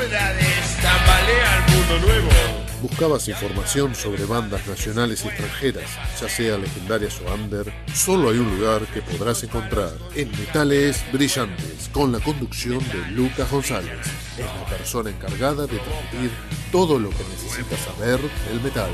novedades, tambalea el mundo nuevo. ¿Buscabas información sobre bandas nacionales y extranjeras, ya sea legendarias o under? Solo hay un lugar que podrás encontrar en Metales Brillantes, con la conducción de Lucas González. Es la persona encargada de transmitir todo lo que necesitas saber del metal.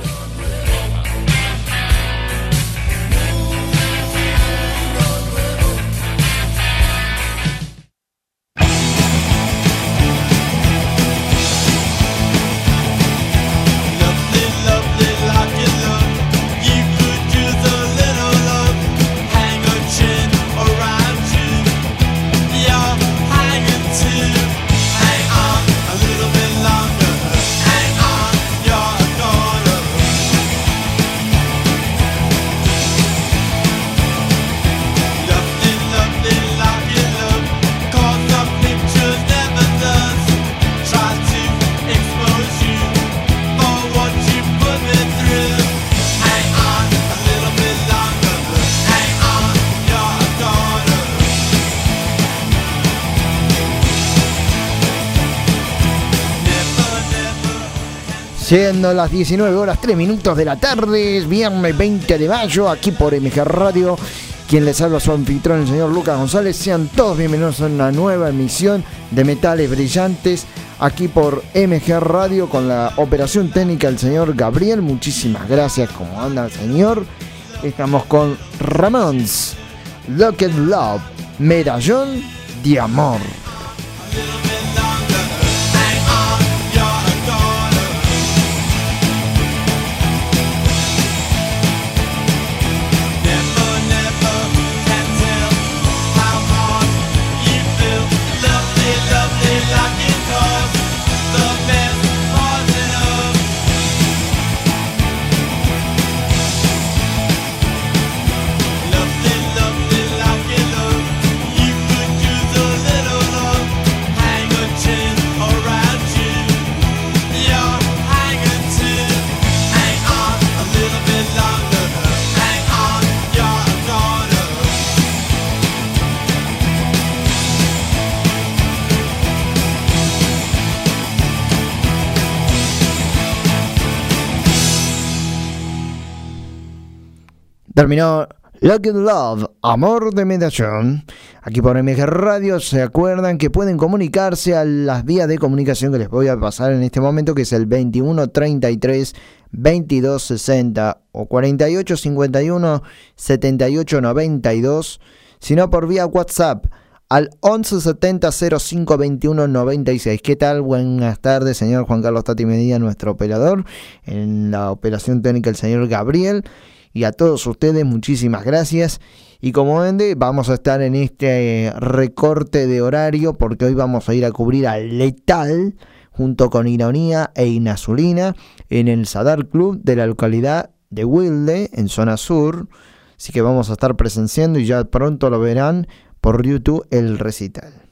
Siendo las 19 horas 3 minutos de la tarde, es viernes 20 de mayo, aquí por MG Radio, quien les habla su anfitrión, el señor Lucas González. Sean todos bienvenidos a una nueva emisión de Metales Brillantes, aquí por MG Radio, con la operación técnica del señor Gabriel. Muchísimas gracias, ¿cómo anda el señor? Estamos con Ramons, Locked Love, Medallón de Amor. Terminó Lucky Love, Amor de Medallón. Aquí por MG Radio se acuerdan que pueden comunicarse a las vías de comunicación que les voy a pasar en este momento, que es el 2133 2260 o 4851 7892, sino por vía WhatsApp al 1170 05 21 96. ¿Qué tal? Buenas tardes, señor Juan Carlos Tati Medina, nuestro operador. En la operación técnica, el señor Gabriel y a todos ustedes muchísimas gracias. Y como ven, vamos a estar en este recorte de horario porque hoy vamos a ir a cubrir al Letal junto con Ironía e Inazulina en el Sadar Club de la localidad de Wilde, en zona sur. Así que vamos a estar presenciando y ya pronto lo verán por YouTube el recital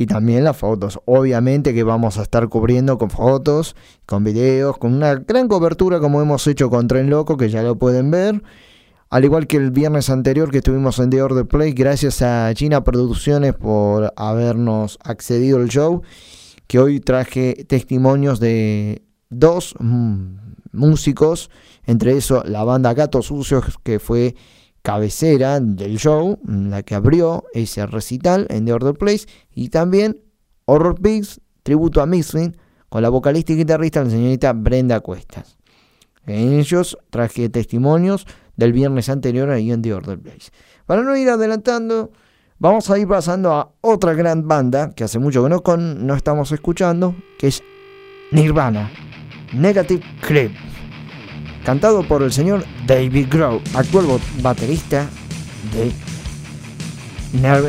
y también las fotos. Obviamente que vamos a estar cubriendo con fotos, con videos, con una gran cobertura como hemos hecho con Tren Loco, que ya lo pueden ver. Al igual que el viernes anterior que estuvimos en The Order Play, gracias a China Producciones por habernos accedido al show, que hoy traje testimonios de dos mm, músicos, entre eso la banda Gatos Sucios, que fue cabecera del show, la que abrió ese recital en The Order Place, y también Horror Pigs, tributo a Misfit, con la vocalista y guitarrista la señorita Brenda Cuestas. En ellos traje testimonios del viernes anterior ahí en The Order Place. Para no ir adelantando, vamos a ir pasando a otra gran banda que hace mucho que no, no estamos escuchando, que es Nirvana, Negative Creep cantado por el señor David Grohl, actual baterista de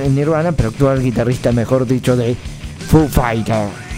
Nirvana, pero actual guitarrista, mejor dicho, de Foo Fighters.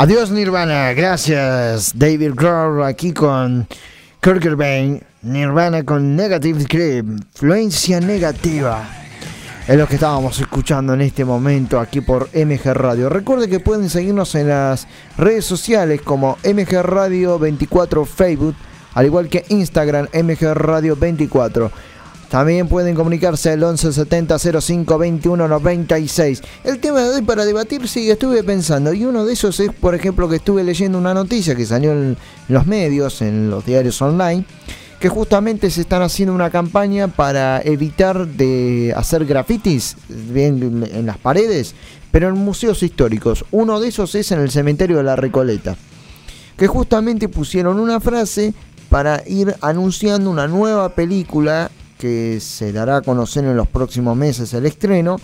Adiós Nirvana, gracias David Grohl aquí con Kurt Cobain, Nirvana con Negative Creep, influencia negativa. Es lo que estábamos escuchando en este momento aquí por MG Radio. Recuerde que pueden seguirnos en las redes sociales como MG Radio 24 Facebook, al igual que Instagram MG Radio 24. También pueden comunicarse al 1170 05 21 96. El tema de hoy para debatir, sí, estuve pensando. Y uno de esos es, por ejemplo, que estuve leyendo una noticia que salió en los medios, en los diarios online, que justamente se están haciendo una campaña para evitar de hacer grafitis bien en las paredes, pero en museos históricos. Uno de esos es en el cementerio de la Recoleta, que justamente pusieron una frase para ir anunciando una nueva película que se dará a conocer en los próximos meses el estreno.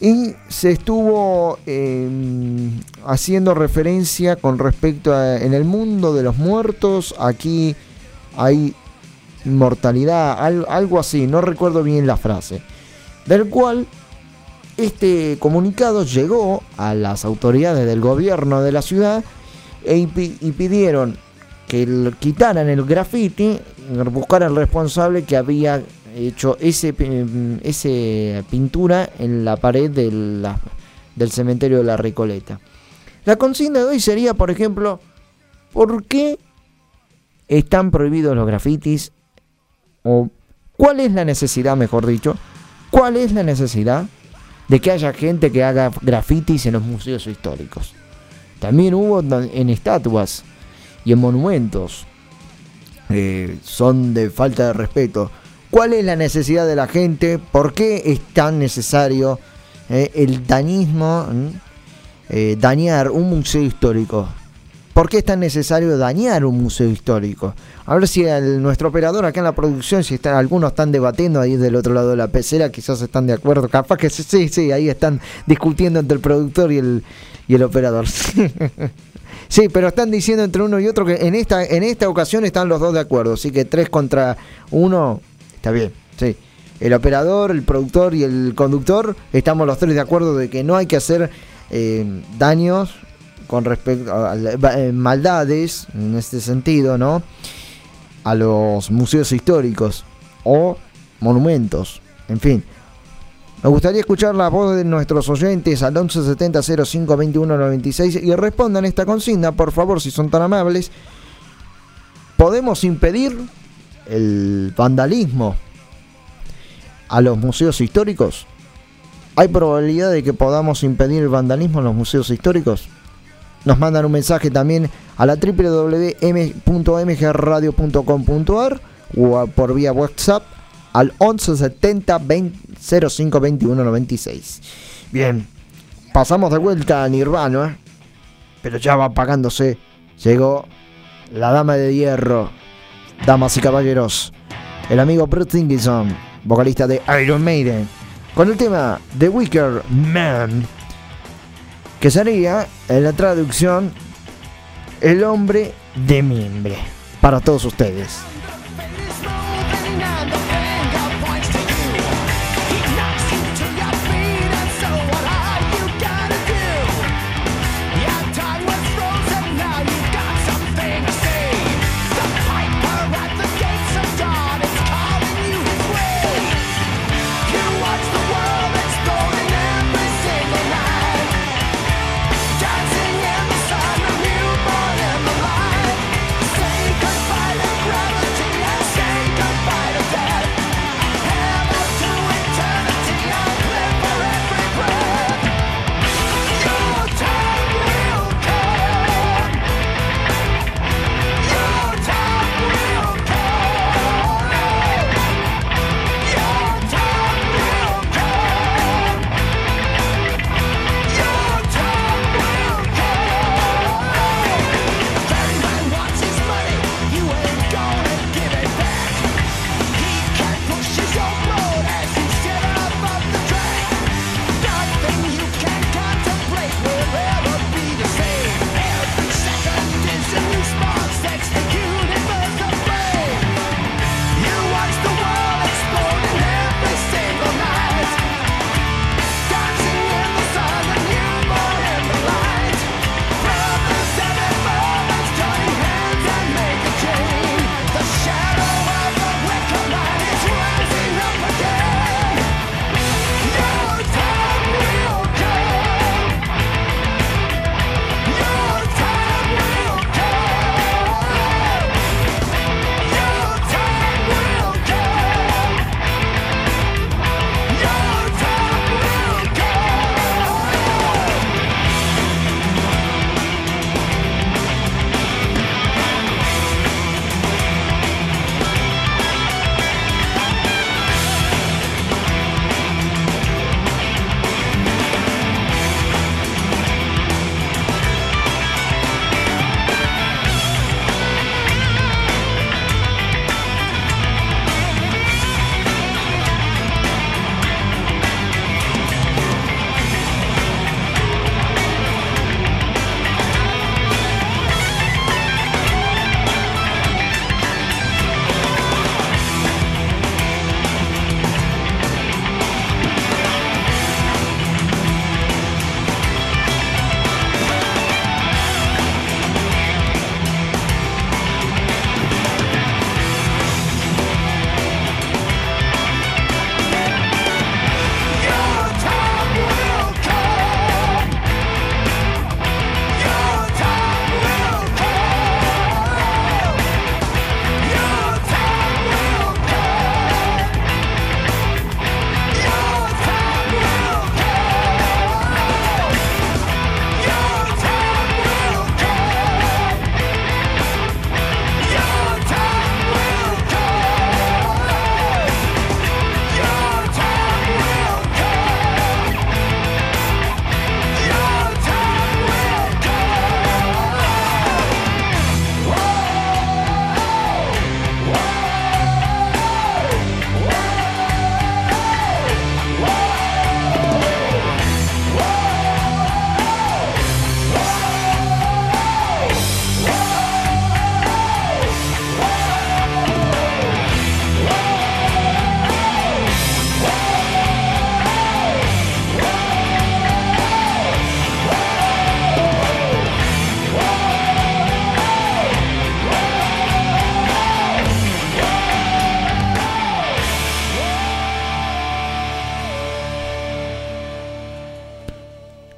Y se estuvo em, haciendo referencia con respecto a en el mundo de los muertos, aquí hay inmortalidad, algo así, no recuerdo bien la frase. Del cual este comunicado llegó a las autoridades del gobierno de la ciudad e y pidieron que quitaran el graffiti, buscar al responsable que había hecho ese, ese pintura en la pared del cementerio de la Recoleta. La consigna de hoy sería, por ejemplo, ¿por qué están prohibidos los grafitis? ¿O cuál es la necesidad, mejor dicho? ¿Cuál es la necesidad de que haya gente que haga grafitis en los museos históricos? También hubo en estatuas y en monumentos eh, son de falta de respeto. ¿Cuál es la necesidad de la gente? ¿Por qué es tan necesario eh, el dañismo, eh, dañar un museo histórico? ¿Por qué es tan necesario dañar un museo histórico? A ver si nuestro operador acá en la producción, si están, algunos están debatiendo ahí del otro lado de la pecera, quizás están de acuerdo, capaz que sí, sí, ahí están discutiendo entre el productor y el, y el operador. Sí, pero están diciendo entre uno y otro que en esta, en esta ocasión están los dos de acuerdo. Así que tres contra uno está bien. Sí. El operador, el productor y el conductor estamos los tres de acuerdo de que no hay que hacer eh, daños con respecto a, eh, maldades en este sentido, ¿no? A los museos históricos o monumentos. En fin, me gustaría escuchar la voz de nuestros oyentes al 1170 05 21 96 y respondan esta consigna, por favor, si son tan amables. ¿Podemos impedir el vandalismo a los museos históricos? ¿Hay probabilidad de que podamos impedir el vandalismo en los museos históricos? Nos mandan un mensaje también a la www.mgradio.com.ar o por vía WhatsApp al 1170 05 21 96. Bien, pasamos de vuelta a Nirvana, pero ya va apagándose. Llegó la dama de hierro, damas y caballeros, el amigo Bruce Dickinson, vocalista de Iron Maiden, con el tema The Wicker Man, que sería en la traducción El hombre de mimbre, para todos ustedes.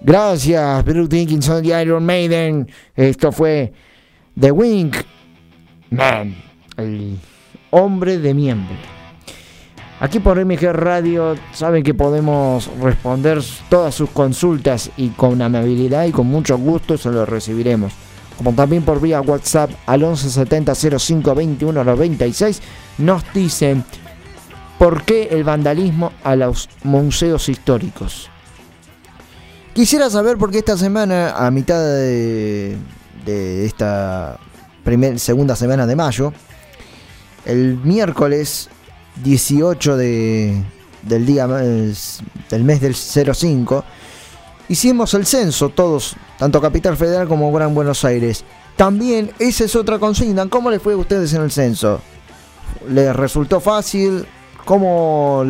Gracias, Bruce Dickinson de Iron Maiden. Esto fue The Wink Man, el hombre de miembro. Aquí por MG Radio saben que podemos responder todas sus consultas y con amabilidad y con mucho gusto se lo recibiremos. Como también por vía WhatsApp al 1170 05 21 96 nos dicen por qué el vandalismo a los museos históricos. Quisiera saber por qué esta semana, a mitad de, de esta segunda semana de mayo, el miércoles 18 de, del día del mes del 05, hicimos el censo todos, tanto Capital Federal como Gran Buenos Aires. También esa es otra consigna. ¿Cómo les fue a ustedes en el censo? ¿Les resultó fácil? ¿Cómo,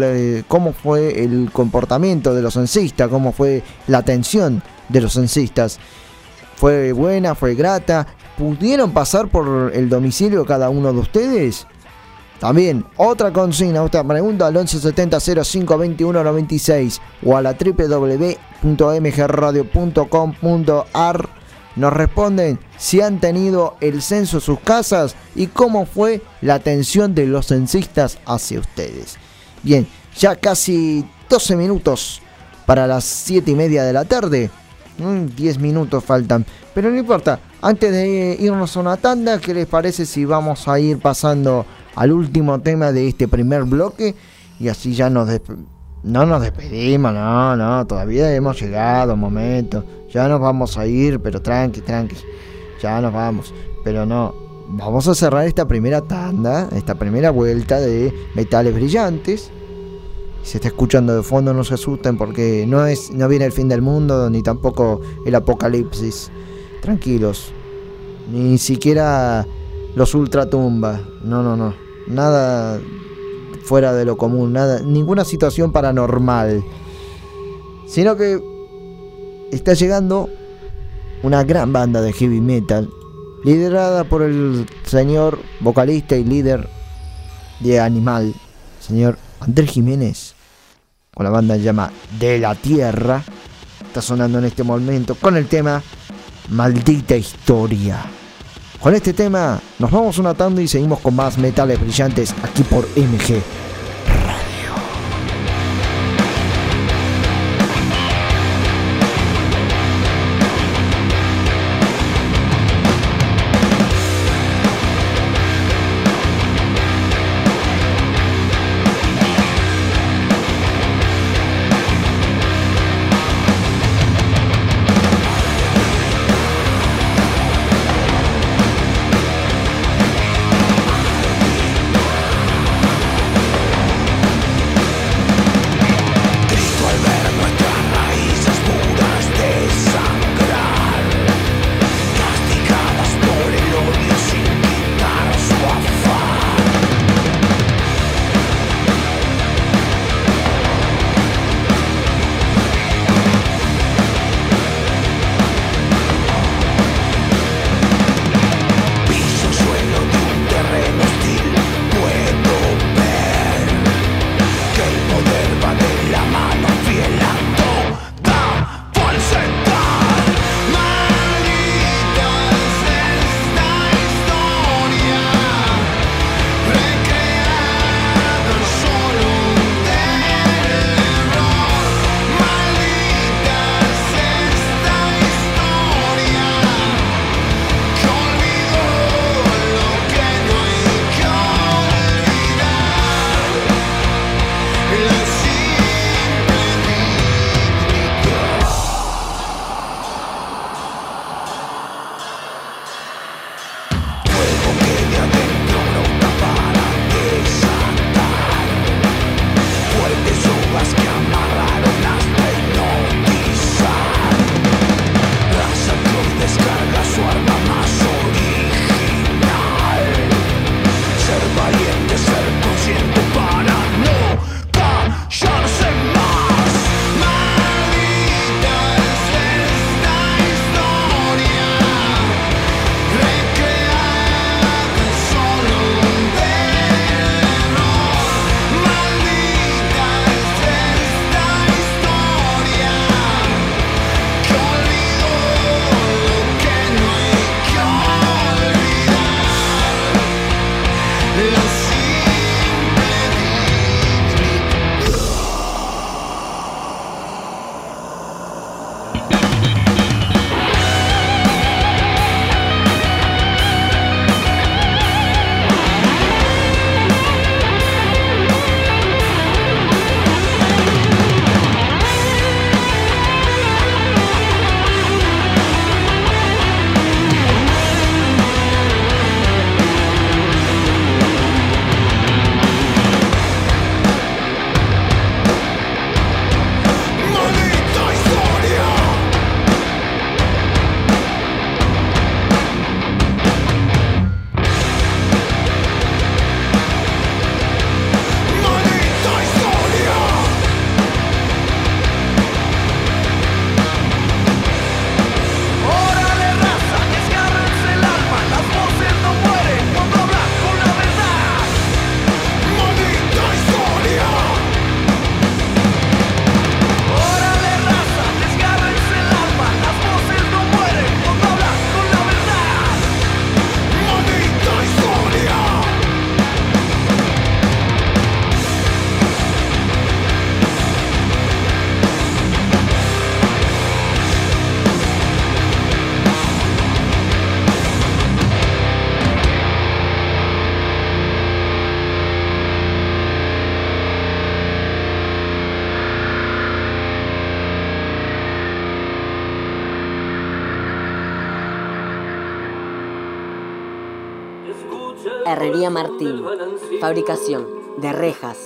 ¿Cómo fue el comportamiento de los censistas? ¿Cómo fue la atención de los censistas? ¿Fue buena? ¿Fue grata? ¿Pudieron pasar por el domicilio cada uno de ustedes? También, otra consigna, otra pregunta al 1170 052196 o a la www.mgradio.com.ar. Nos responden si han tenido el censo en sus casas y cómo fue la atención de los censistas hacia ustedes. Bien, ya casi 12 minutos para las 7 y media de la tarde. 10 mm, minutos faltan, pero no importa. Antes de irnos a una tanda, ¿qué les parece si vamos a ir pasando al último tema de este primer bloque y así ya nos no nos despedimos, no, no, todavía hemos llegado momento, ya nos vamos a ir, pero tranqui, tranqui, ya nos vamos, pero no, vamos a cerrar esta primera tanda, esta primera vuelta de metales brillantes. Si se está escuchando de fondo, no se asusten porque no es, no viene el fin del mundo ni tampoco el apocalipsis. Tranquilos, ni siquiera los ultratumba, no, no, no. Nada fuera de lo común, nada, ninguna situación paranormal, sino que está llegando una gran banda de heavy metal liderada por el señor vocalista y líder de Animal, señor Andrés Jiménez, con la banda llama De la Tierra, está sonando en este momento con el tema Maldita Historia. Con este tema nos vamos una tanda y seguimos con más metales brillantes aquí por MG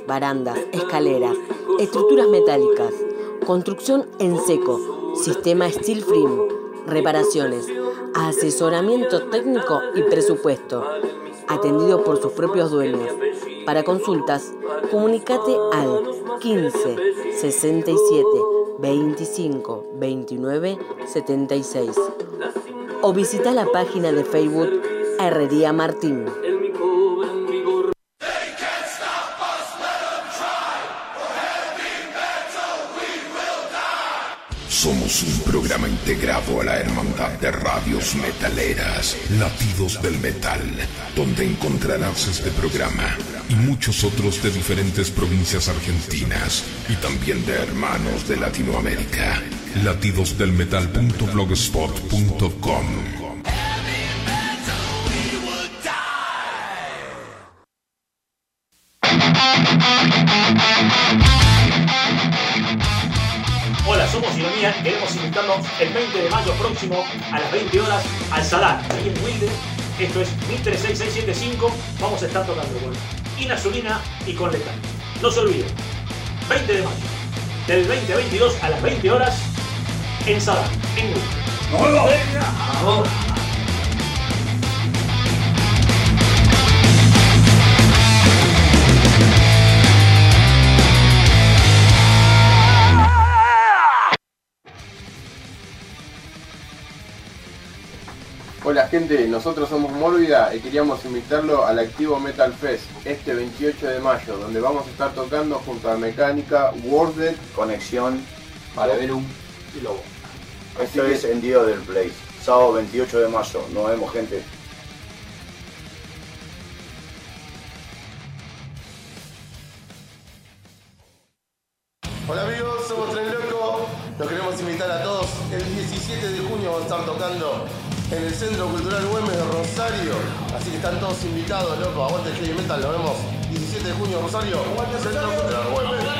barandas, escaleras, estructuras metálicas. Construcción en seco. Sistema Steel Frame. Reparaciones. Asesoramiento técnico y presupuesto. Atendido por sus propios dueños. Para consultas, comunícate al 15 67 25 29 76 o visita la página de Facebook Herrería Martín. Somos un programa integrado a la Hermandad de Radios Metaleras, Latidos del Metal, donde encontrarás este programa y muchos otros de diferentes provincias argentinas y también de hermanos de Latinoamérica. Latidosdelmetal.blogspot.com el 20 de mayo próximo a las 20 horas al Salán, ahí en Wilde. Esto es 136675. Vamos a estar tocando con Inazulina y con Letal. No se olviden, 20 de mayo, del 20 a 22 a las 20 horas en Salán, en Wilde. Hola gente, nosotros somos Mórbida y queríamos invitarlo al Activo Metal Fest este 28 de mayo, donde vamos a estar tocando junto a Mecánica, Worded, Conexión, Paraverum y Lobo. Esto Así es que- en Día del Play. Sábado 28 de mayo. Nos vemos, gente. Hola amigos, somos Tren Loco. Los queremos invitar a todos. El 17 de junio vamos a estar tocando en el Centro Cultural Güemes de Rosario. Así que están todos invitados, loco. Aguante el metal. Nos vemos 17 de junio, Rosario. Centro Cultural Güemes.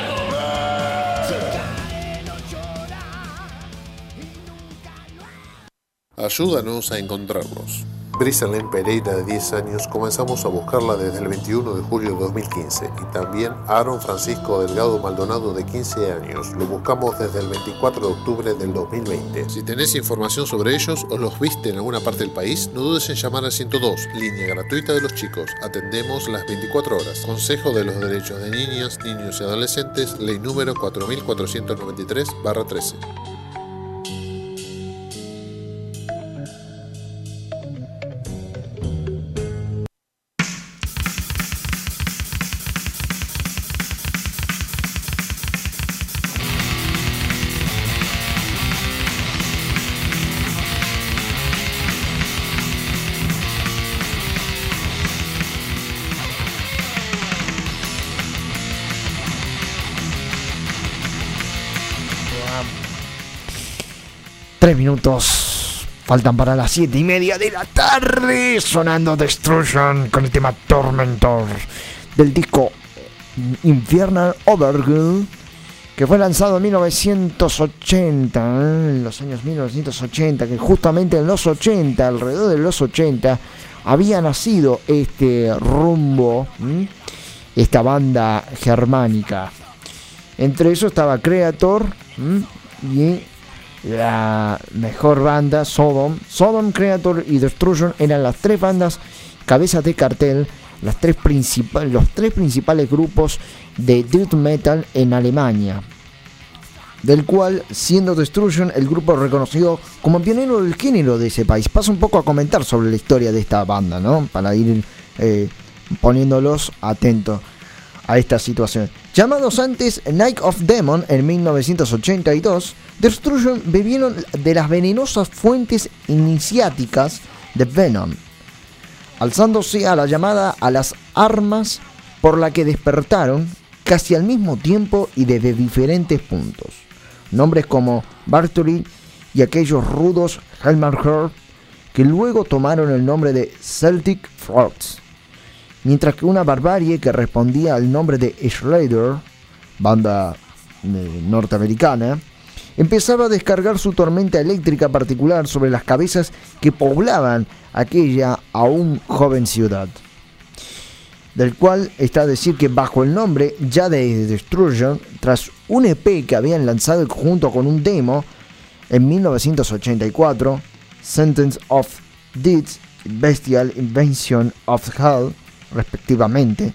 Ayúdanos a encontrarlos. Brisalén Pereira, de 10 años, comenzamos a buscarla desde el 21 de julio de 2015 y también Aaron Francisco Delgado Maldonado, de 15 años. Lo buscamos desde el 24 de octubre del 2020. Si tenés información sobre ellos o los viste en alguna parte del país, no dudes en llamar al 102, línea gratuita de los chicos. Atendemos las 24 horas. Consejo de los Derechos de Niñas, Niños y Adolescentes, ley número 4493-13. Faltan para las siete y media de la tarde. Sonando Destruction con el tema Tormentor del disco Infernal Overkill que fue lanzado en 1980, ¿eh? en los años 1980, que justamente en los 80, alrededor de los 80, había nacido este rumbo, esta banda germánica. Entre eso estaba Creator y la mejor banda, Sodom. Sodom, Creator y Destruction eran las tres bandas cabezas de cartel, las tres los tres principales grupos de death metal en Alemania. Del cual, siendo Destruction el grupo reconocido como pionero del género de ese país. Paso un poco a comentar sobre la historia de esta banda, ¿no? Para ir eh, poniéndolos atentos a esta situación. Llamados antes Night of Demon en 1982, Destruction bebieron de las venenosas fuentes iniciáticas de Venom, alzándose a la llamada a las armas por la que despertaron casi al mismo tiempo y desde diferentes puntos. Nombres como Bartoli y aquellos rudos Helmer Heart que luego tomaron el nombre de Celtic Frogs mientras que una barbarie que respondía al nombre de Schrader, banda eh, norteamericana, empezaba a descargar su tormenta eléctrica particular sobre las cabezas que poblaban aquella aún joven ciudad. del cual está a decir que bajo el nombre ya de Destruction, tras un EP que habían lanzado junto con un demo en 1984, Sentence of Deeds Bestial Invention of Hell, respectivamente,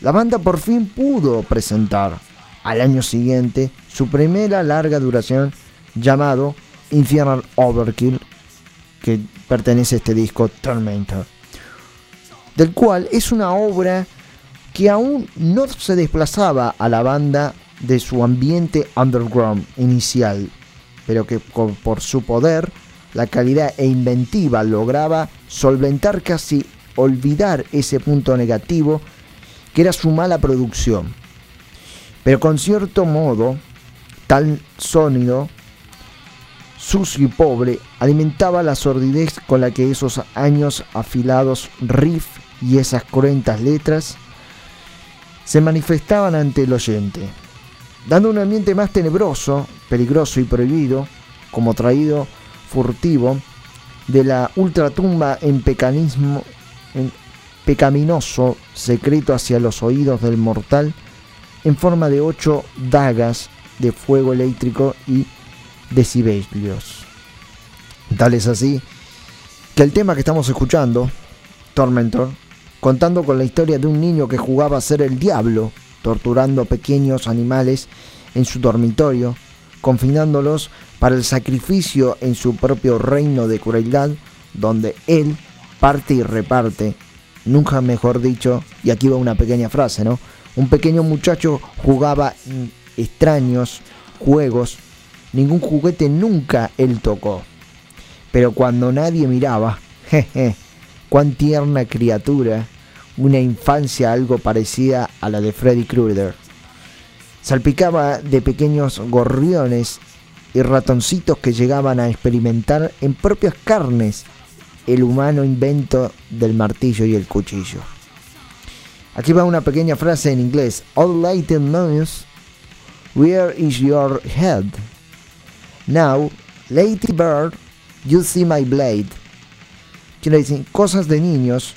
la banda por fin pudo presentar al año siguiente su primera larga duración llamado Infernal Overkill, que pertenece a este disco Tormentor, del cual es una obra que aún no se desplazaba a la banda de su ambiente underground inicial, pero que por su poder, la calidad e inventiva lograba solventar casi olvidar ese punto negativo que era su mala producción. Pero con cierto modo, tal sonido sucio y pobre alimentaba la sordidez con la que esos años afilados riff y esas cruentas letras se manifestaban ante el oyente, dando un ambiente más tenebroso, peligroso y prohibido, como traído furtivo de la ultratumba en en pecaminoso secreto hacia los oídos del mortal en forma de ocho dagas de fuego eléctrico y decibelios. Tal es así que el tema que estamos escuchando, Tormentor, contando con la historia de un niño que jugaba a ser el diablo, torturando pequeños animales en su dormitorio, confinándolos para el sacrificio en su propio reino de crueldad, donde él parte y reparte, nunca mejor dicho, y aquí va una pequeña frase, ¿no? Un pequeño muchacho jugaba extraños juegos, ningún juguete nunca él tocó. Pero cuando nadie miraba, jeje, cuán tierna criatura, una infancia algo parecida a la de Freddy Krueger. Salpicaba de pequeños gorriones y ratoncitos que llegaban a experimentar en propias carnes el humano invento del martillo y el cuchillo. Aquí va una pequeña frase en inglés. All lighted news, where is your head? Now, lady bird, you see my blade. Quiere decir, cosas de niños,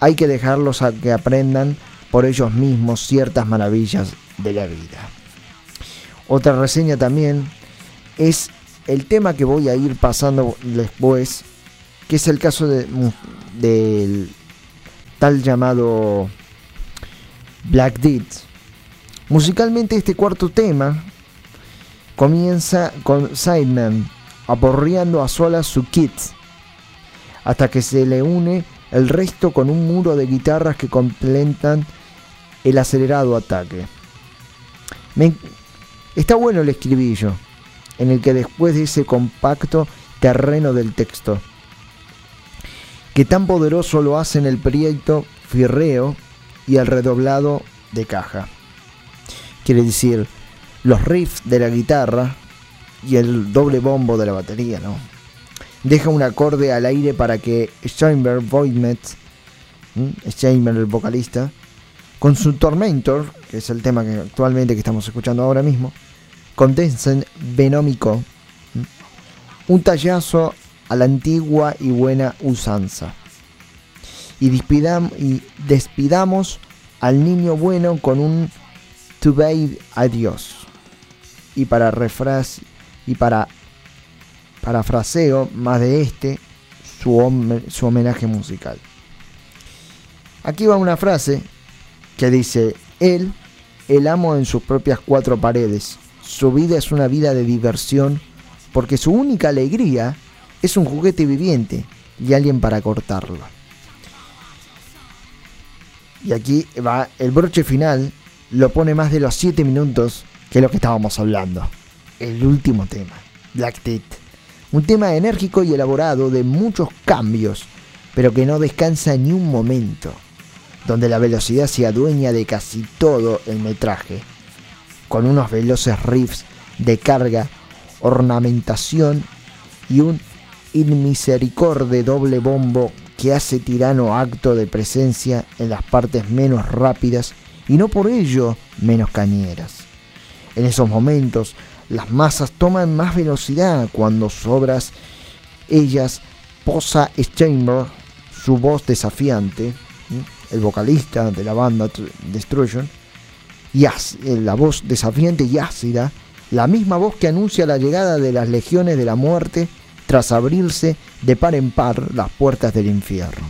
hay que dejarlos a que aprendan por ellos mismos ciertas maravillas de la vida. Otra reseña también es el tema que voy a ir pasando después, que es el caso del tal llamado Black Deeds. Musicalmente este cuarto tema comienza con Sideman aporreando a solas su kit, hasta que se le une el resto con un muro de guitarras que completan el acelerado ataque. está bueno el escribillo, en el que después de ese compacto terreno del texto, que tan poderoso lo hacen el proyecto firreo y el redoblado de caja. Quiere decir, los riffs de la guitarra y el doble bombo de la batería, ¿no? Deja un acorde al aire para que Steinberg Voidmet, Steinberg el vocalista, con su Tormentor, que es el tema que actualmente que estamos escuchando ahora mismo, condensen venómico, un tallazo a la antigua y buena usanza. Y, y despidamos al niño bueno con un to adiós. Y para refras y para parafraseo más de este, su, su homenaje musical. Aquí va una frase que dice, él, el amo en sus propias cuatro paredes, su vida es una vida de diversión porque su única alegría es un juguete viviente y alguien para cortarlo. Y aquí va el broche final, lo pone más de los 7 minutos que lo que estábamos hablando. El último tema, Black Tit. Un tema enérgico y elaborado de muchos cambios, pero que no descansa ni un momento, donde la velocidad se adueña de casi todo el metraje, con unos veloces riffs de carga, ornamentación y un inmisericorde doble bombo que hace tirano acto de presencia en las partes menos rápidas y no por ello menos cañeras. En esos momentos, las masas toman más velocidad cuando sobras ellas posa Chamber, su voz desafiante, el vocalista de la banda Destruction, y eh, la voz desafiante y ácida, la misma voz que anuncia la llegada de las legiones de la muerte tras abrirse de par en par las puertas del infierno.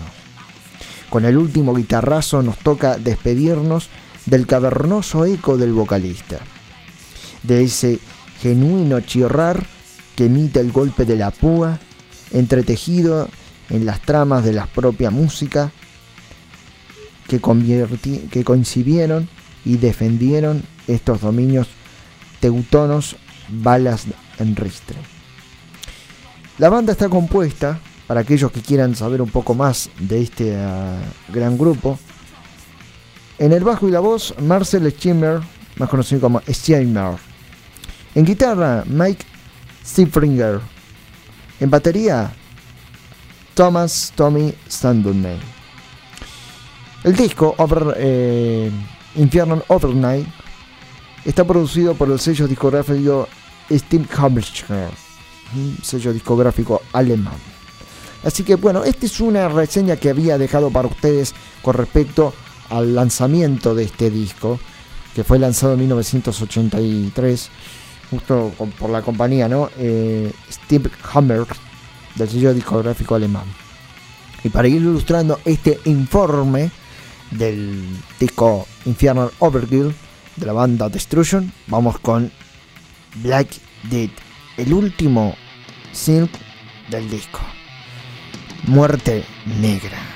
Con el último guitarrazo nos toca despedirnos del cavernoso eco del vocalista, de ese genuino chirrar que emite el golpe de la púa, entretejido en las tramas de la propia música, que, que coincidieron y defendieron estos dominios teutonos balas en ristre. La banda está compuesta, para aquellos que quieran saber un poco más de este ah, gran grupo, en el bajo y la voz Marcel Schimmer, más conocido como Schimmer. En guitarra Mike Stiefringer. En batería Thomas Tommy Sandunay. El disco Over, eh, Infernal Overnight está producido por el sello discográfico Steam sello discográfico alemán. Así que bueno, esta es una reseña que había dejado para ustedes con respecto al lanzamiento de este disco, que fue lanzado en 1983, justo por la compañía, ¿no? Eh, Steve Hammer, del sello discográfico alemán. Y para ir ilustrando este informe del disco Infernal Overkill de la banda Destruction, vamos con Black Dead, el último synth del disco. Muerte Negra.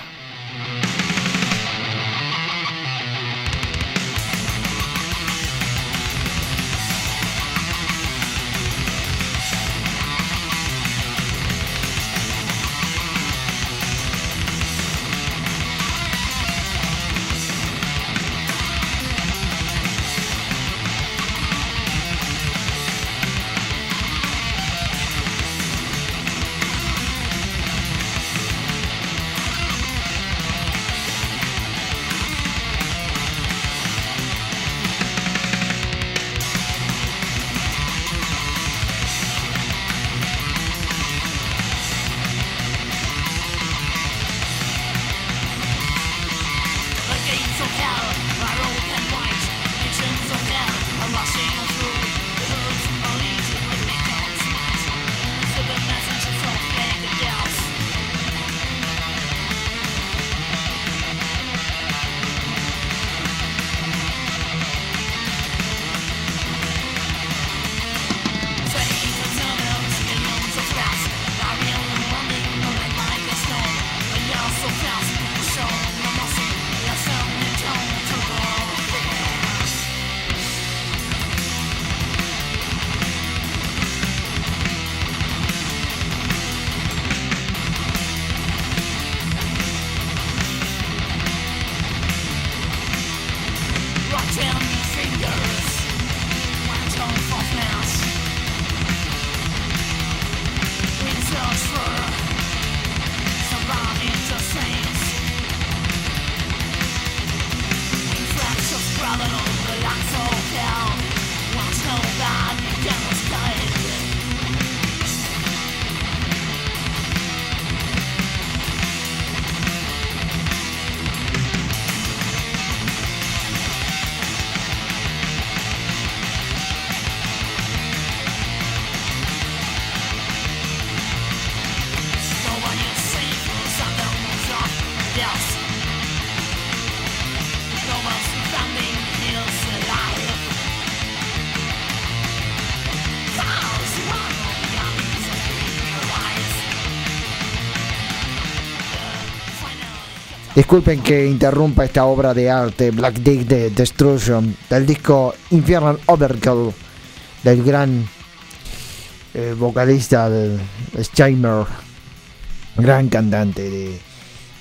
Disculpen que interrumpa esta obra de arte, Black Dick de Destruction, del disco Infernal Overkill, del gran eh, vocalista de Steimer, gran cantante de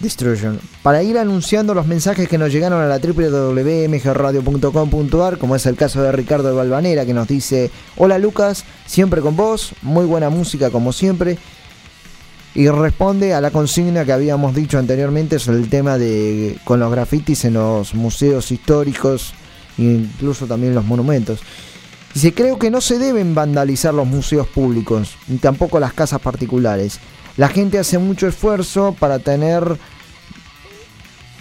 Destruction. Para ir anunciando los mensajes que nos llegaron a la www.mgradio.com.ar, como es el caso de Ricardo de Balvanera, que nos dice: Hola Lucas, siempre con vos, muy buena música como siempre y responde a la consigna que habíamos dicho anteriormente sobre el tema de con los grafitis en los museos históricos e incluso también los monumentos. Dice, creo que no se deben vandalizar los museos públicos, ni tampoco las casas particulares. La gente hace mucho esfuerzo para tener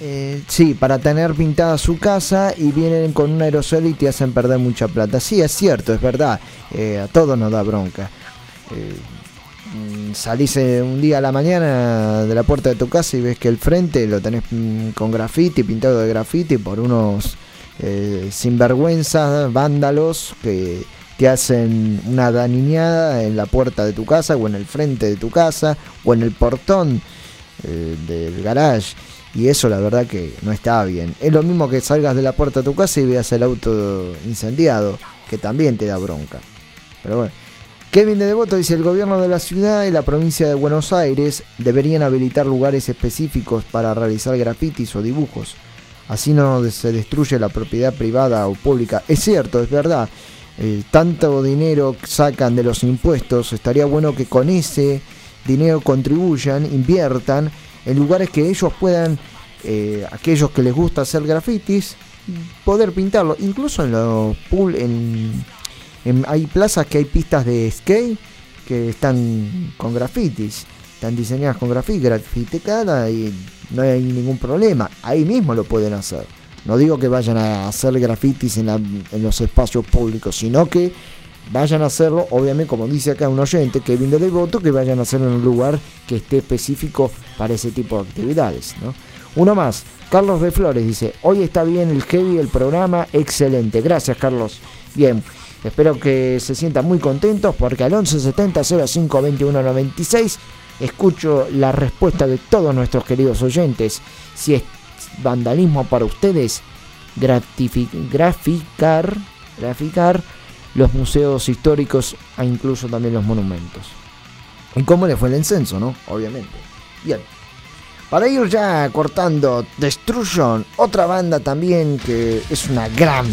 Eh, sí, para tener pintada su casa y vienen con un aerosol y te hacen perder mucha plata. Sí, es cierto, es verdad. Eh, a todos nos da bronca. Eh, salís eh, un día a la mañana de la puerta de tu casa y ves que el frente lo tenés mm, con grafiti, pintado de grafiti por unos eh, sinvergüenzas, vándalos que te hacen una daniñada en la puerta de tu casa o en el frente de tu casa o en el portón eh, del garage. Y eso la verdad que no está bien. Es lo mismo que salgas de la puerta de tu casa y veas el auto incendiado, que también te da bronca. Pero bueno. Kevin de Devoto dice, el gobierno de la ciudad y la provincia de Buenos Aires deberían habilitar lugares específicos para realizar grafitis o dibujos. Así no se destruye la propiedad privada o pública. Es cierto, es verdad. Eh, tanto dinero sacan de los impuestos, estaría bueno que con ese dinero contribuyan, inviertan en lugares que ellos puedan, eh, aquellos que les gusta hacer grafitis, poder pintarlo. Incluso en los pool, en, hay plazas que hay pistas de skate que están con grafitis, están diseñadas con graffiti, grafitecada y no hay ningún problema. Ahí mismo lo pueden hacer. No digo que vayan a hacer grafitis en, la- en los espacios públicos, sino que vayan a hacerlo, obviamente, como dice acá un oyente, Kevin de Devoto, que vayan a hacerlo en un lugar que esté específico para ese tipo de actividades. ¿no? Uno más, Carlos de Flores dice, hoy está bien el heavy, el programa, excelente. Gracias, Carlos. Bien, espero que se sientan muy contentos porque al 1170 05 21 96 escucho la respuesta de todos nuestros queridos oyentes. Si es vandalismo para ustedes, graficar, graficar los museos históricos e incluso también los monumentos. ¿Y cómo le fue el incenso, no? Obviamente. Bien. Para ir ya cortando Destruction, otra banda también que es una gran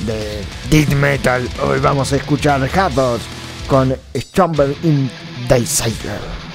de death metal. Hoy vamos a escuchar Havoc con Stumble in Desire.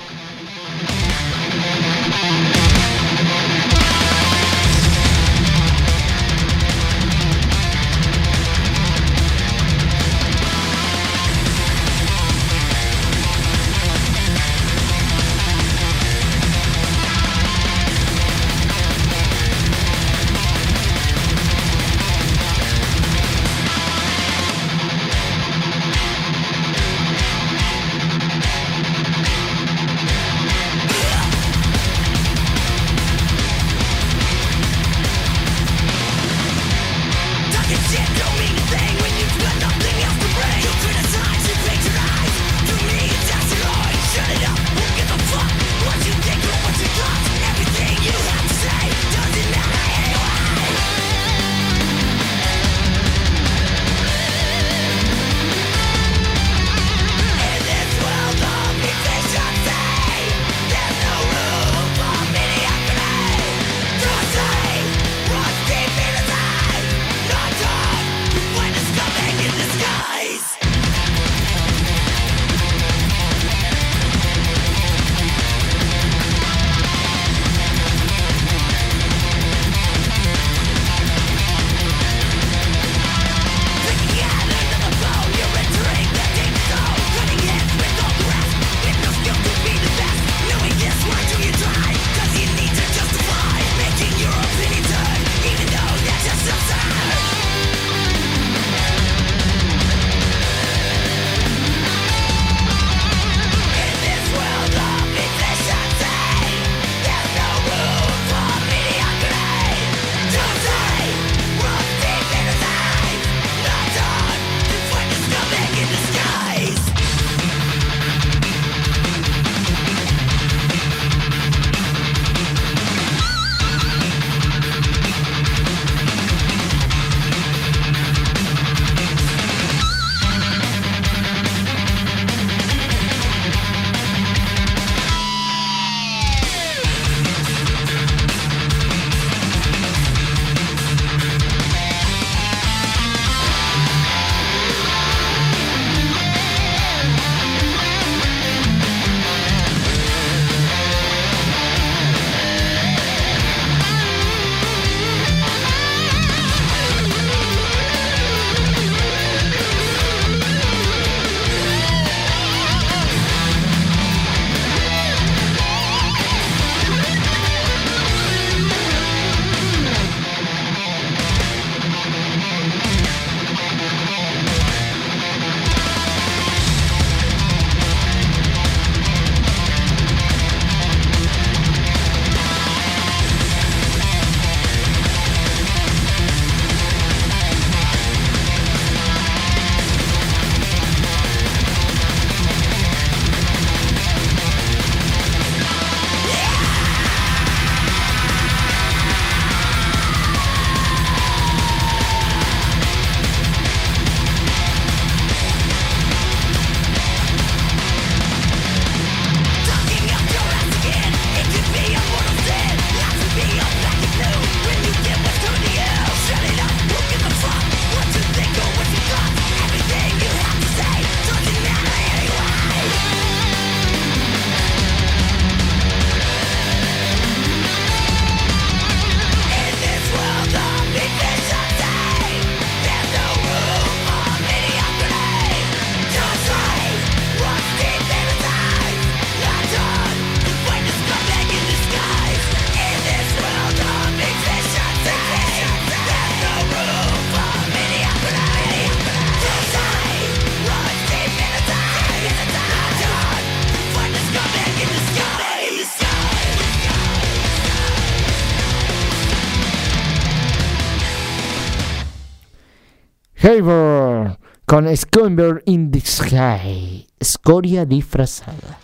Con Scumber in the Sky. Escoria disfrazada.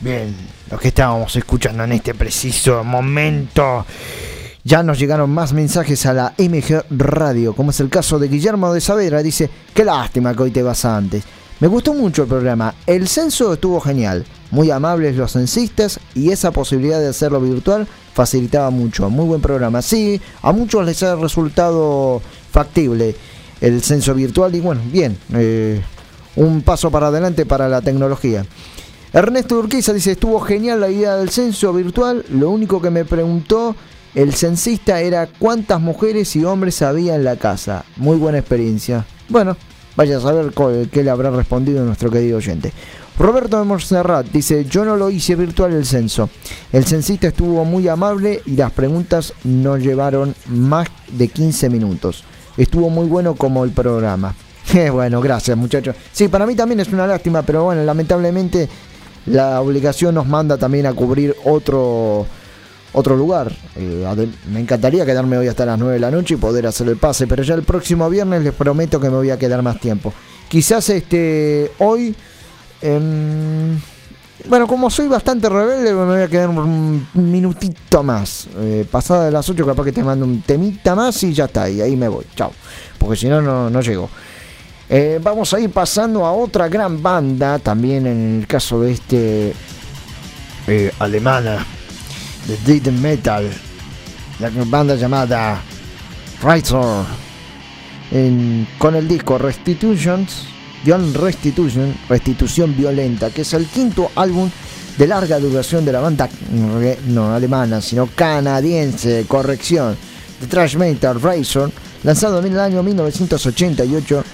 Bien, lo que estábamos escuchando en este preciso momento. Ya nos llegaron más mensajes a la MG Radio, como es el caso de Guillermo de Saavedra. Dice, qué lástima que hoy te vas antes. Me gustó mucho el programa. El censo estuvo genial. Muy amables los censistas y esa posibilidad de hacerlo virtual facilitaba mucho. Muy buen programa. Sí, a muchos les ha resultado factible el censo virtual y bueno, bien. Eh, un paso para adelante para la tecnología. Ernesto Urquiza dice, estuvo genial la idea del censo virtual. Lo único que me preguntó el censista era cuántas mujeres y hombres había en la casa. Muy buena experiencia. Bueno, vaya a saber qué le habrá respondido nuestro querido oyente. Roberto de Monserrat dice, yo no lo hice virtual el censo. El censista estuvo muy amable y las preguntas no llevaron más de 15 minutos. Estuvo muy bueno como el programa. bueno, gracias muchachos. Sí, para mí también es una lástima, pero bueno, lamentablemente la obligación nos manda también a cubrir otro otro lugar. Eh, me encantaría quedarme hoy hasta las 9 de la noche y poder hacer el pase, pero ya el próximo viernes les prometo que me voy a quedar más tiempo. Quizás este hoy, em, bueno, como soy bastante rebelde, me voy a quedar un minutito más. Eh, pasada de las 8, capaz que te mando un temita más y ya está, y ahí me voy. Chao. Porque si no, no llego. Eh, vamos a ir pasando a otra gran banda, también en el caso de este alemana de death metal, la banda llamada Razor, con el disco Restitutions, Restitution, Restitución Violenta, que es el quinto álbum de larga duración de la banda no alemana, sino canadiense, corrección, de thrash metal Razor, lanzado en el año 1988,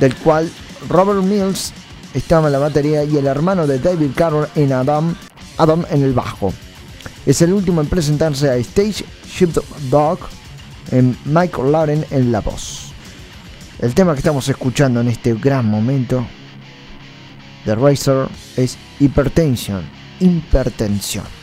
del cual Robert Mills estaba en la batería y el hermano de David Carroll en Adam, Adam en el bajo. Es el último en presentarse a Stage Ship Dog en Michael Lauren en la voz. El tema que estamos escuchando en este gran momento de Racer es Hypertension, hipertensión.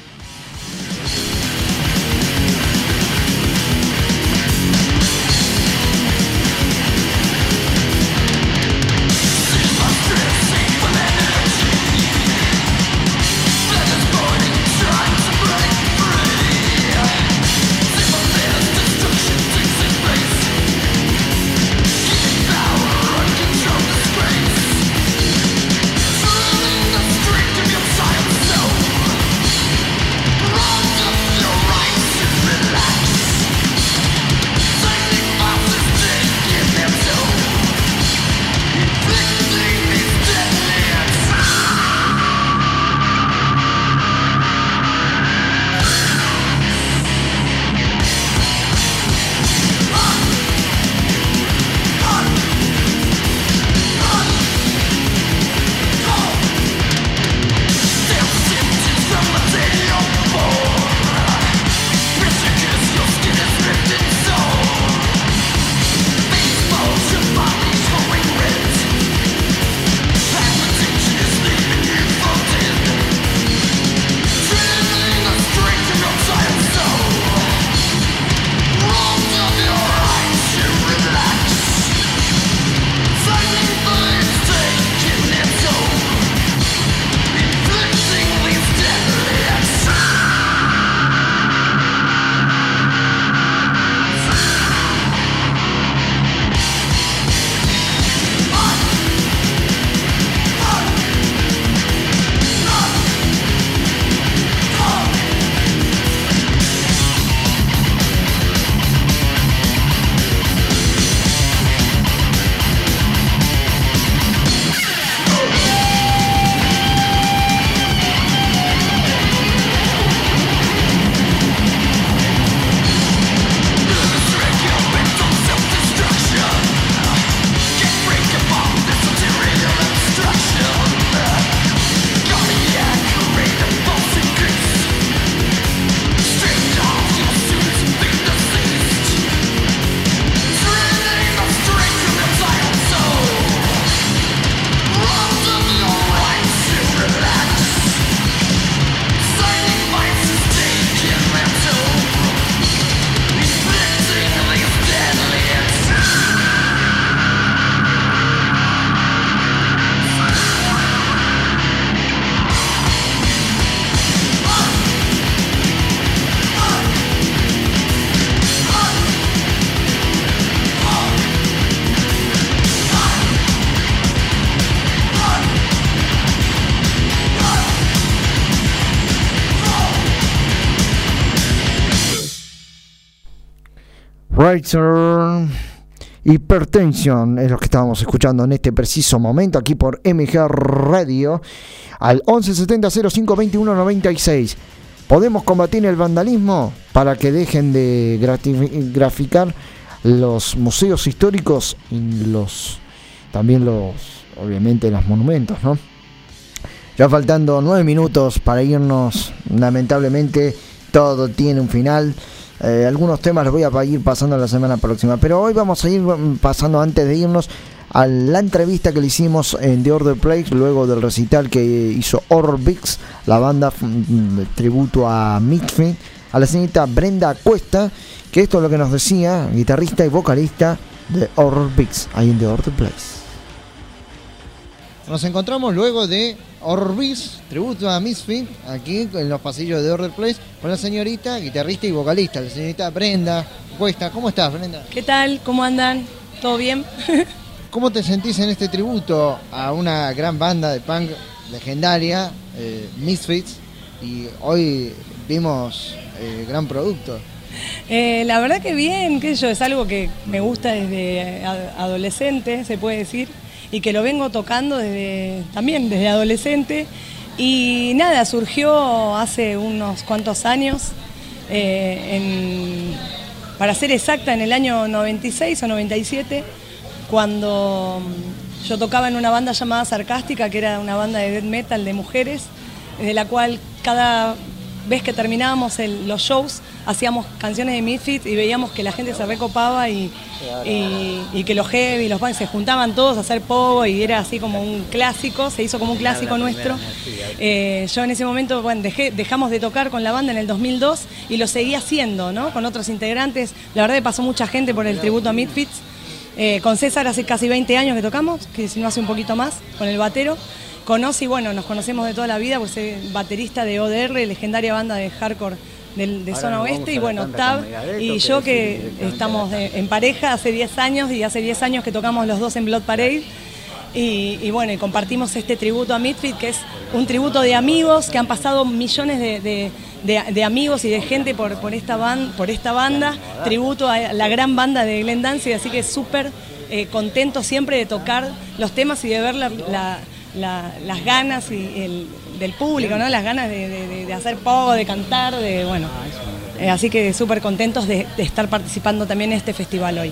Razor. Hypertension es lo que estábamos escuchando en este preciso momento aquí por MG Radio al 1170 05 21 96. ¿Podemos combatir el vandalismo para que dejen de graficar los museos históricos y los también los obviamente los monumentos, ¿no? Ya faltando nueve minutos para irnos, lamentablemente todo tiene un final. Eh, algunos temas los voy a ir pasando la semana próxima, pero hoy vamos a ir mm, pasando antes de irnos a la entrevista que le hicimos en The Order Place, luego del recital que hizo Orbix, la banda mm, tributo a Misfit, a la señorita Brenda Cuesta, que esto es lo que nos decía, guitarrista y vocalista de Orbix, ahí en The Order Place. Nos encontramos luego de Orbis, tributo a Misfit, aquí en los pasillos de Order Place, con la señorita guitarrista y vocalista, la señorita Brenda Cuesta. ¿Cómo estás, Brenda? ¿Qué tal? ¿Cómo andan? ¿Todo bien? ¿Cómo te sentís en este tributo a una gran banda de punk legendaria, eh, Misfits? Y hoy vimos eh, gran producto. Eh, la verdad que bien, que yo, es algo que me gusta desde adolescente, se puede decir, y que lo vengo tocando desde, también desde adolescente. Y nada, surgió hace unos cuantos años, eh, para ser exacta, en el año 96 o 97, cuando yo tocaba en una banda llamada Sarcástica, que era una banda de death metal de mujeres, de la cual cada vez que terminábamos el- los shows hacíamos canciones de Misfits y veíamos que la gente se recopaba y, y- y que los heavy y los punks se juntaban todos a hacer pogo y era así como un clásico, se hizo como un clásico nuestro. Eh, yo en ese momento, bueno, dejé- dejamos de tocar con la banda en el 2002 y lo seguí haciendo, ¿no? Con otros integrantes. La verdad que pasó mucha gente por el tributo a Misfits. Eh, con César hace casi 20 años que tocamos, que si no hace un poquito más, con el batero. Con Ozzy, bueno, nos conocemos de toda la vida, pues es baterista de ODR, legendaria banda de hardcore del- de Ahora zona oeste, y bueno, Tab y ¿o qué yo que estamos de- en pareja hace 10 años y hace 10 años que tocamos los dos en Blood Parade. Y, y bueno, y compartimos este tributo a Midfit, que es un tributo de amigos, que han pasado millones de, de- de- de amigos y de gente por, por, esta ban- por esta banda, tributo a la gran banda de Glenn Danzig, así que súper eh, contento siempre de tocar los temas y de ver la- la- la- las ganas y el- del público, ¿no? las ganas de, de- hacer poco, de cantar, de bueno. Eh, así que súper contentos de, de estar participando también en este festival hoy.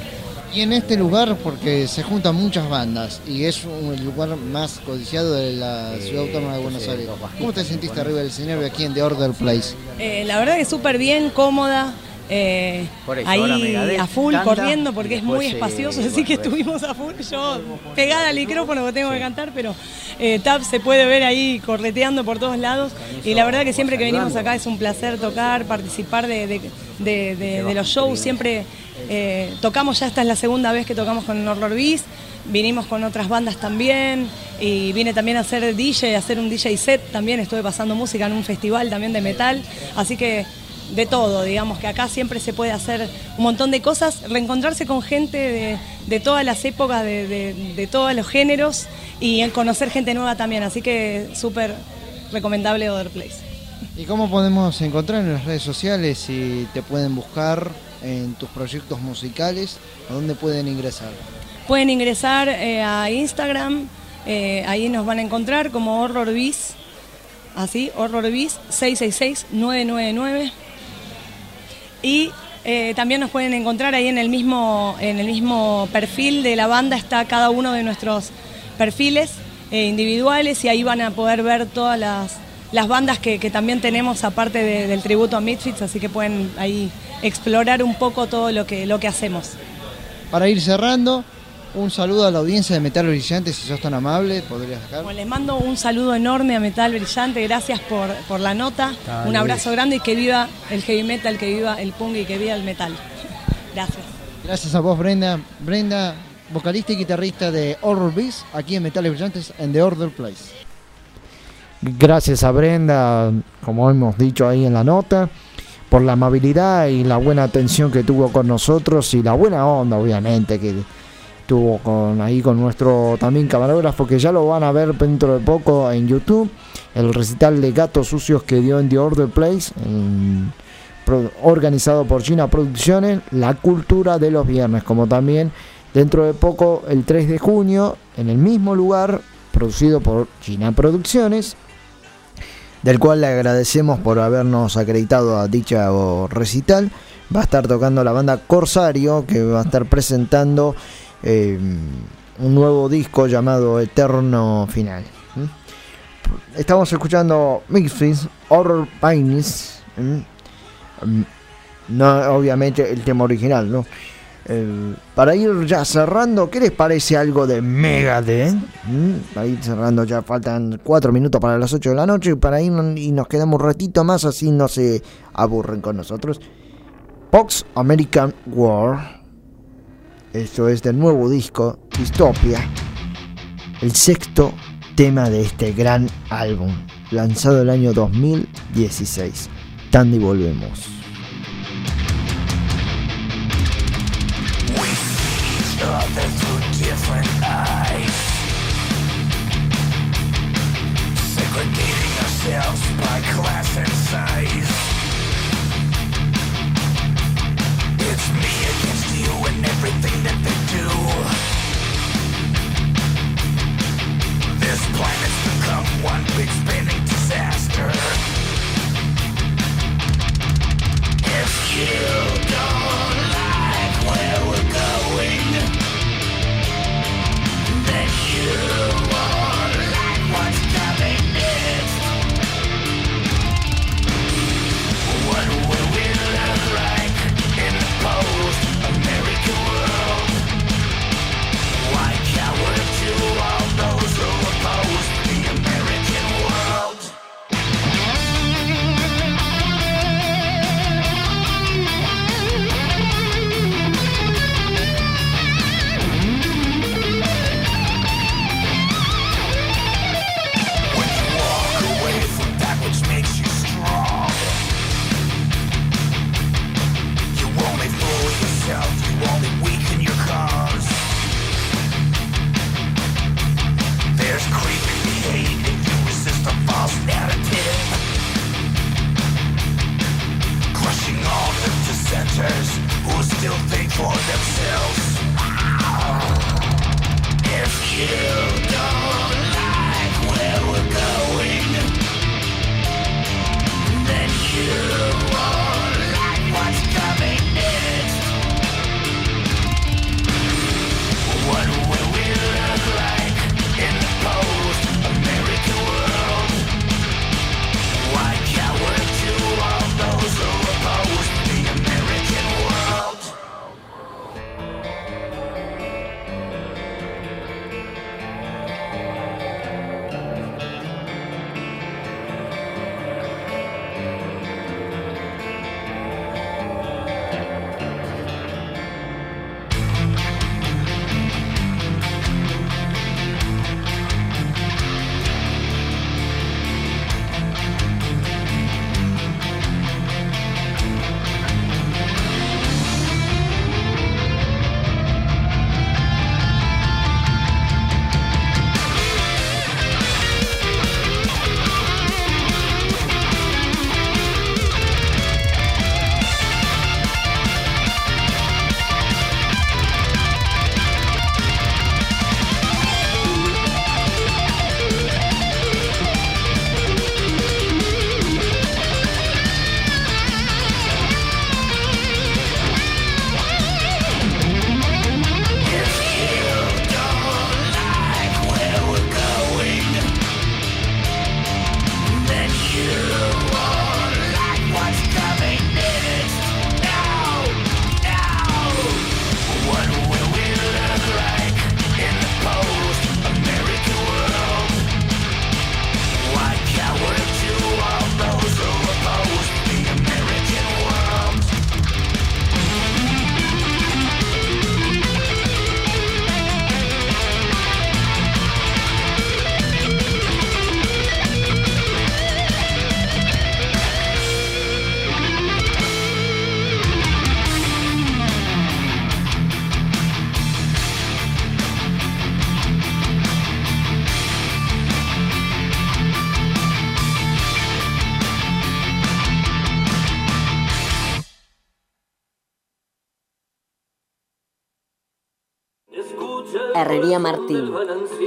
Y en este lugar, porque se juntan muchas bandas y es un- el lugar más codiciado de la ciudad autónoma de Buenos Aires. ¿Cómo te sentiste arriba del escenario aquí en The Order Place? Eh, la verdad que súper bien, cómoda. Eh, Por eso, ahora ahí a full canta corriendo porque es muy eh, espacioso, así que estuvimos a full, yo pegada al micrófono que tengo que cantar, pero eh, Tab se puede ver ahí correteando por todos lados. Y la verdad que siempre que venimos acá es un placer tocar, participar de, de- de- de- de los shows, siempre eh, tocamos, ya esta es la segunda vez que tocamos con Horror Beast, vinimos con otras bandas también. Y vine también a hacer DJ, a hacer un DJ set. También, estuve pasando música en un festival también de metal, así que de todo, digamos que acá siempre se puede hacer un montón de cosas, reencontrarse con gente de, de todas las épocas, de, de- de todos los géneros y en conocer gente nueva también, así que súper recomendable Other Place. ¿Y cómo podemos encontrar en las redes sociales si te pueden buscar en tus proyectos musicales? ¿A dónde pueden ingresar? Pueden ingresar eh, a Instagram, eh, ahí nos van a encontrar como Horror Biz, así, Horror Biz 666-999. Y eh, también nos pueden encontrar ahí en el, mismo, en el mismo perfil de la banda, está cada uno de nuestros perfiles eh, individuales y ahí van a poder ver todas las, las bandas que, también tenemos aparte de- del tributo a Midfits, así que pueden ahí explorar un poco todo lo que, lo que hacemos. Para ir cerrando, un saludo a la audiencia de Metal Brillante, si sos tan amable, podrías dejar. Bueno, les mando un saludo enorme a Metal Brillante, gracias por, por la nota, Dale. un abrazo grande y que viva el heavy metal, que viva el punk y que viva el metal. Gracias. Gracias a vos, Brenda. Brenda, vocalista y guitarrista de Horror Beast, aquí en Metales Brillantes, en The Order Place. Gracias a Brenda, como hemos dicho ahí en la nota, por la amabilidad y la buena atención que tuvo con nosotros y la buena onda, obviamente, que tuvo con ahí con nuestro también camarógrafo, que ya lo van a ver dentro de poco en YouTube, el recital de Gatos Sucios que dio en The Order Place, organizado por China Producciones, La Cultura de los Viernes, como también dentro de poco, el 3 de junio, en el mismo lugar, producido por China Producciones, del cual le agradecemos por habernos acreditado a dicha recital. Va a estar tocando la banda Corsario, que va a estar presentando eh, un nuevo disco llamado Eterno Final. Estamos escuchando Mixfis, Horror Pines. No, obviamente el tema original, ¿no? para ir ya cerrando, ¿qué les parece algo de Megadeth? ¿Mm? Para ir cerrando, ya faltan 4 minutos para las 8 de la noche. Para ir y nos quedamos un ratito más, así no se aburren con nosotros. Fox American War. Esto es del nuevo disco, Dystopia. El sexto tema de este gran álbum, lanzado el año 2016. Tandy volvemos. One big spinning disaster Martín.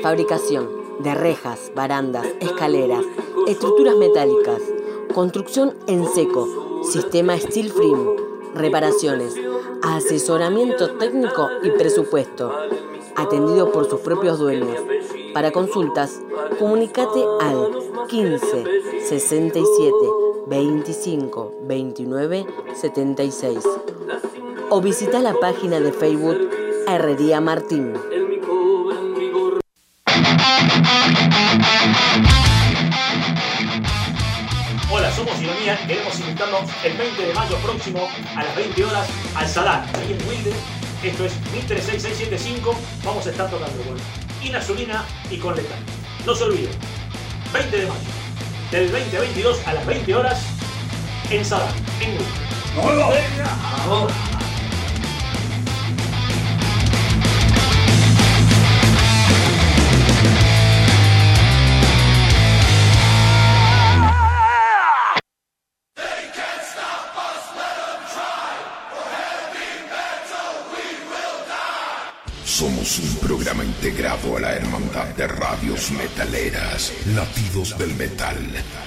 Fabricación de rejas, barandas, escaleras, estructuras metálicas. Construcción en seco. Sistema Steel Frame. Reparaciones. Asesoramiento técnico y presupuesto. Atendido por sus propios dueños. Para consultas, comunícate al 15 67 25 29 76 o visita la página de Facebook Herrería Martín. Hola, somos Ironía y queremos invitarnos el 20 de mayo próximo a las 20 horas al Salán, ahí en Wilde. Esto es 136675. Vamos a estar tocando con Inazulina y con Letal. No se olviden, 20 de mayo, del 20 a 22 a las 20 horas en Salán, en Wilde. ¡Vamos! Integrado a la Hermandad de Radios Metaleras, Latidos del Metal,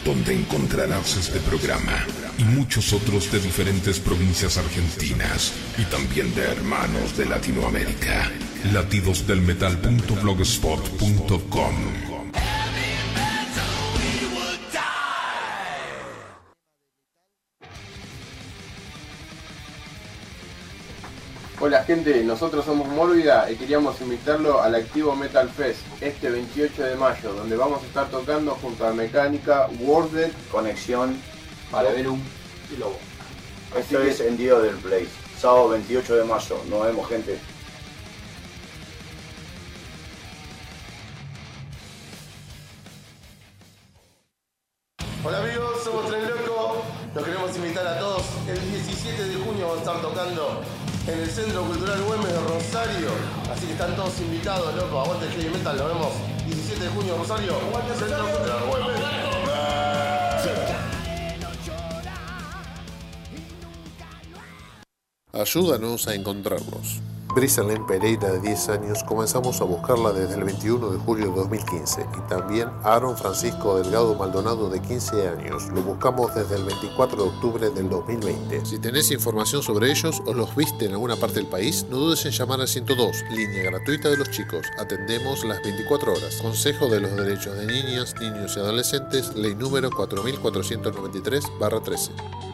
donde encontrarás este programa y muchos otros de diferentes provincias argentinas y también de hermanos de Latinoamérica. Latidosdelmetal.blogspot.com Hola gente, nosotros somos Mórbida y queríamos invitarlo al Activo Metal Fest este 28 de mayo, donde vamos a estar tocando junto a Mecánica, Worded, Conexión, Paraverum y Lobo. Esto es en Día del Place. Sábado 28 de mayo. Nos vemos, gente. Hola amigos, somos Tren Loco. Los queremos invitar a todos. El 17 de junio vamos a estar tocando en el Centro Cultural Güemes de Rosario. Así que están todos invitados, loco. Aguante el heavy metal. Nos vemos 17 de junio, Rosario. Centro Cultural Güemes. Ayúdanos a encontrarlos. Brisalén Pereira, de 10 años, comenzamos a buscarla desde el 21 de julio de 2015 y también Aaron Francisco Delgado Maldonado, de 15 años. Lo buscamos desde el 24 de octubre del 2020. Si tenés información sobre ellos o los viste en alguna parte del país, no dudes en llamar al 102, línea gratuita de los chicos. Atendemos las 24 horas. Consejo de los Derechos de Niñas, Niños y Adolescentes, ley número 4493-13.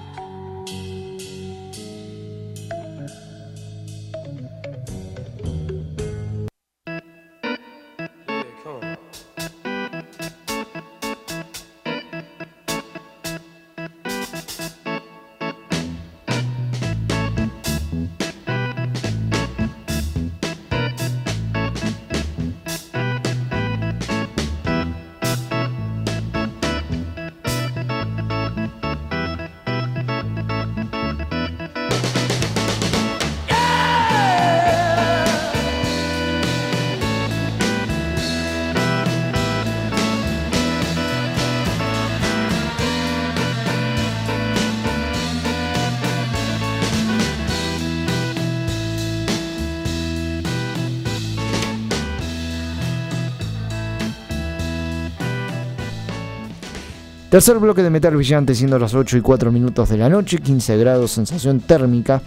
Tercer bloque de metal brillante, siendo las 8 y 4 minutos de la noche, 15 grados sensación térmica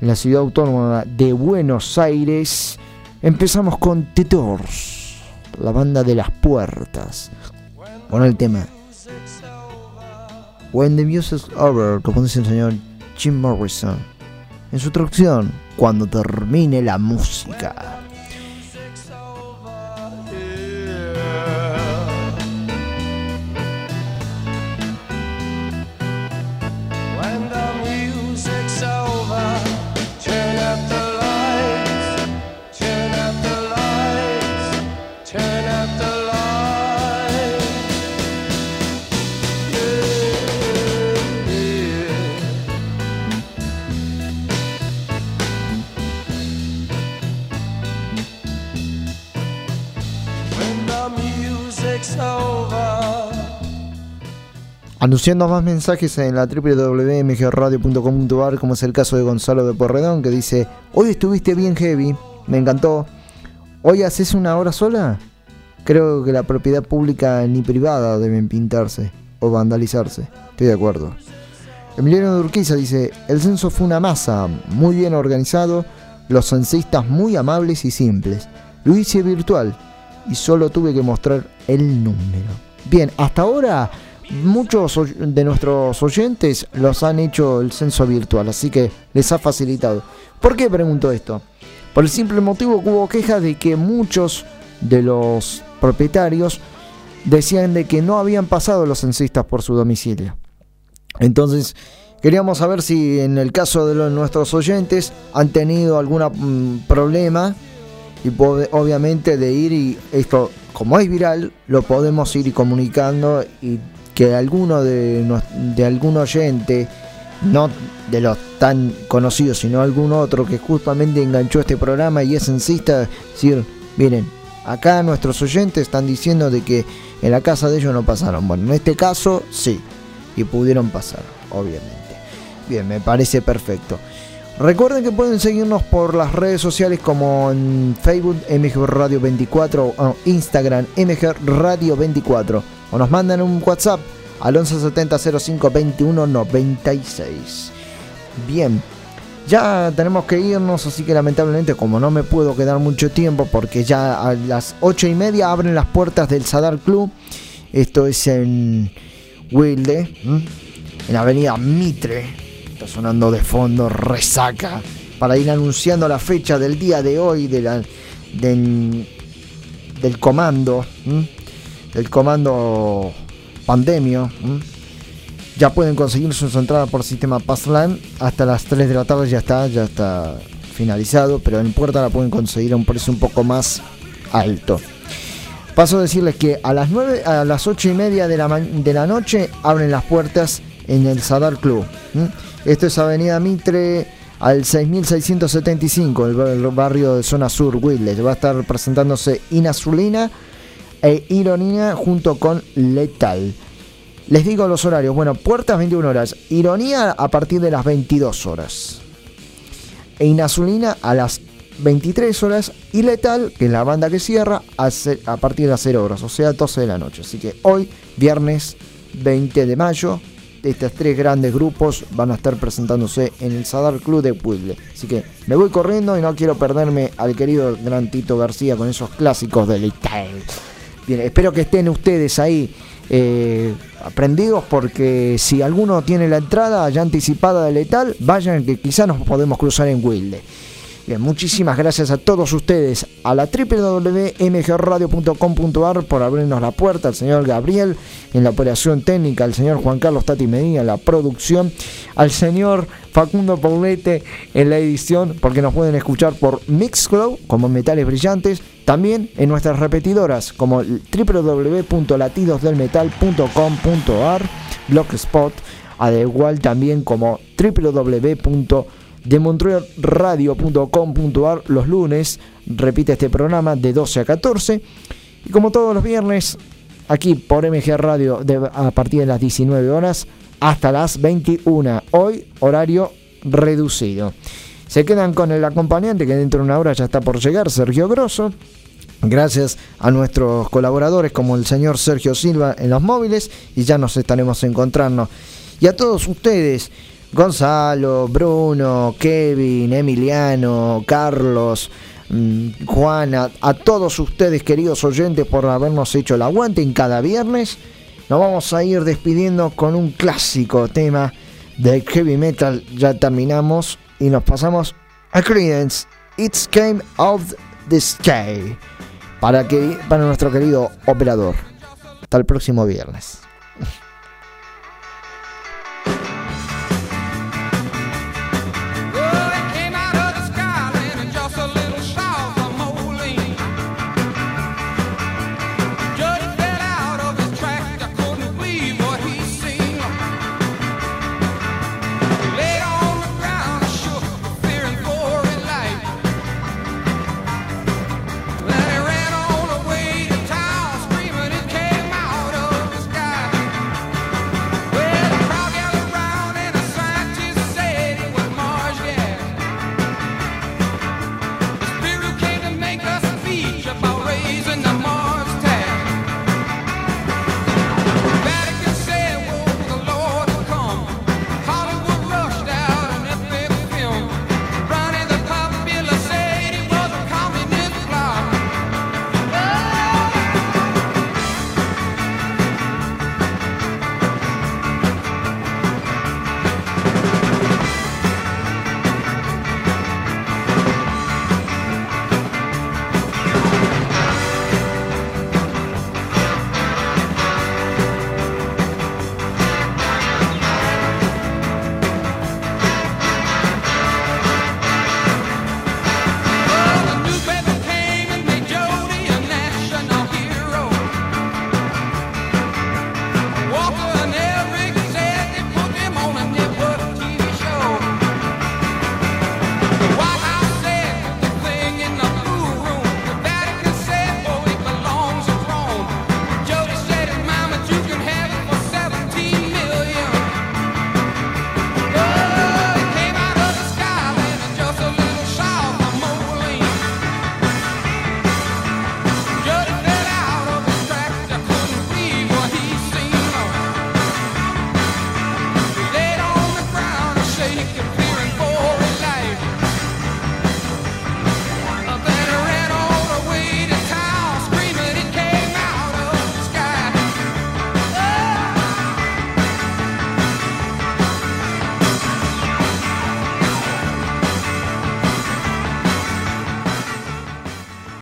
en la ciudad autónoma de Buenos Aires. Empezamos con The Doors, la banda de las puertas, con el tema When the Music's Over, como dice el señor Jim Morrison. En su traducción, cuando termine la música. Anunciando más mensajes en la www.mgradio.com.ar, como es el caso de Gonzalo de Porredón, que dice: Hoy estuviste bien heavy, me encantó. ¿Hoy haces una hora sola? Creo que la propiedad pública ni privada deben pintarse o vandalizarse. Estoy de acuerdo. Emiliano de Urquiza dice, el censo fue una masa, muy bien organizado, los censistas muy amables y simples. Lo hice virtual y solo tuve que mostrar el número. Bien, hasta ahora muchos de nuestros oyentes los han hecho el censo virtual, así que les ha facilitado. ¿Por qué pregunto esto? Por el simple motivo que hubo quejas de que muchos de los propietarios decían de que no habían pasado los censistas por su domicilio. Entonces, queríamos saber si en el caso de los, nuestros oyentes han tenido algún problema y obviamente de ir y esto, como es viral, lo podemos ir comunicando y que alguno de, de algún oyente, no de los tan conocidos, sino algún otro que justamente enganchó este programa y es censista, decir, miren, acá nuestros oyentes están diciendo de que en la casa de ellos no pasaron. Bueno, en este caso sí, y pudieron pasar, obviamente. Bien, me parece perfecto. Recuerden que pueden seguirnos por las redes sociales como en Facebook MG Radio 24 o Instagram MG Radio 24 o nos mandan un WhatsApp al 1170 05 21 96. Bien, ya tenemos que irnos, así que lamentablemente como no me puedo quedar mucho tiempo porque ya a las 8 y media abren las puertas del Sadar Club. Esto es en Wilde, en Avenida Mitre. Está sonando de fondo resaca para ir anunciando la fecha del día de hoy del, del comando. Del comando pandemio. Ya pueden conseguir sus entradas por sistema Passland. Hasta las 3 de la tarde ya está, ya está finalizado. Pero en puerta la pueden conseguir a un precio un poco más alto. Paso a decirles que a las 9, a las 8 y media de la, de la noche abren las puertas en el Sadar Club. Esto es Avenida Mitre al 6675, el, bar- el barrio de zona sur, Willes. Va a estar presentándose Inazulina e Ironía junto con Letal. Les digo los horarios. Bueno, puertas 21 horas. Ironía a partir de las 22 horas. E Inazulina a las 23 horas. Y Letal, que es la banda que cierra, a, partir de las 0 horas. O sea, 12 de la noche. Así que hoy, viernes 20 de mayo, estos tres grandes grupos van a estar presentándose en el Sadar Club de Puible. Así que me voy corriendo y no quiero perderme al querido gran Tito García con esos clásicos de Letal. Bien, espero que estén ustedes ahí eh, aprendidos porque si alguno tiene la entrada ya anticipada de Letal, vayan que quizá nos podemos cruzar en Wilde. Bien, muchísimas gracias a todos ustedes, a la www.mgradio.com.ar por abrirnos la puerta, al señor Gabriel en la operación técnica, al señor Juan Carlos Tati Medina en la producción, al señor Facundo Paulete en la edición, porque nos pueden escuchar por Mixcloud como Metales Brillantes, también en nuestras repetidoras como www.latidosdelmetal.com.ar, Blogspot, al igual también como www de montrealradio.com.ar los lunes. Repite este programa de 12 a 14. Y como todos los viernes, aquí por MG Radio a partir de las 19 horas hasta las 21. Hoy horario reducido. Se quedan con el acompañante que dentro de una hora ya está por llegar, Sergio Grosso. Gracias a nuestros colaboradores como el señor Sergio Silva en los móviles y ya nos estaremos encontrando. Y a todos ustedes, Gonzalo, Bruno, Kevin, Emiliano, Carlos, mm, Juana, a todos ustedes queridos oyentes por habernos hecho el aguante en cada viernes. Nos vamos a ir despidiendo con un clásico tema de heavy metal. Ya terminamos y nos pasamos a Creedence. It's Came of the Sky. Para, que, para nuestro querido operador. Hasta el próximo viernes.